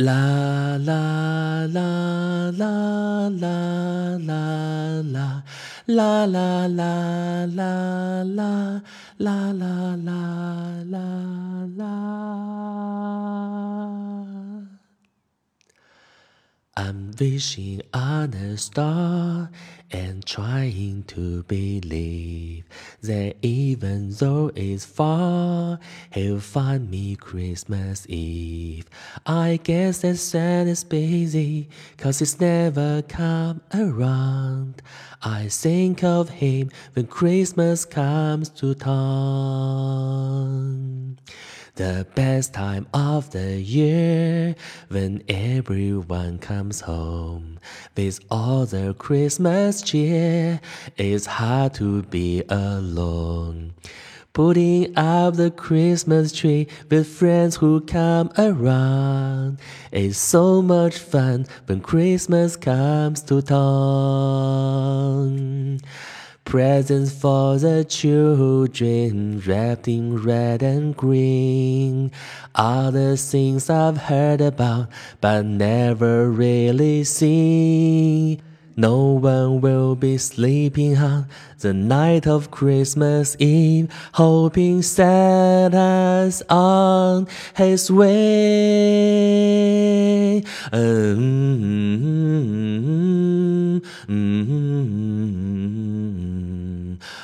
La la la la la la la la la la la la la la la la la I'm wishing on a star and trying to believe that even though it's far, he'll find me Christmas Eve. I guess that Santa's busy, cause he's never come around. I think of him when Christmas comes to town. The best time of the year when everyone comes home with all the Christmas cheer. It's hard to be alone. Putting up the Christmas tree with friends who come around. It's so much fun when Christmas comes to town. Presents for the children wrapped in red and green. All the things I've heard about but never really seen. No one will be sleeping on the night of Christmas Eve, hoping Santa's on his way. Mm-hmm. Mm-hmm.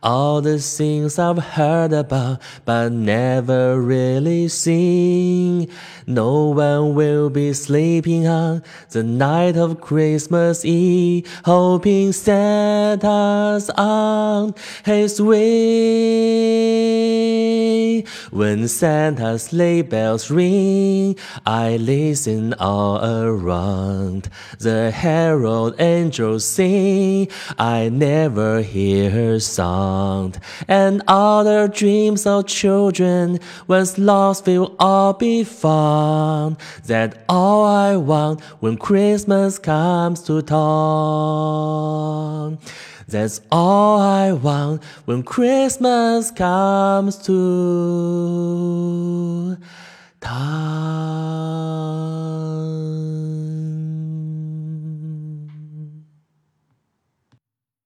All the things I've heard about but never really seen. No one will be sleeping on the night of Christmas Eve, hoping Santa's on his way. When Santa's sleigh bells ring, I listen all around. The herald angels sing, I never hear her song. And other dreams of children, once lost, will all be found. That all I want when Christmas comes to town. That's all I want when Christmas comes to town.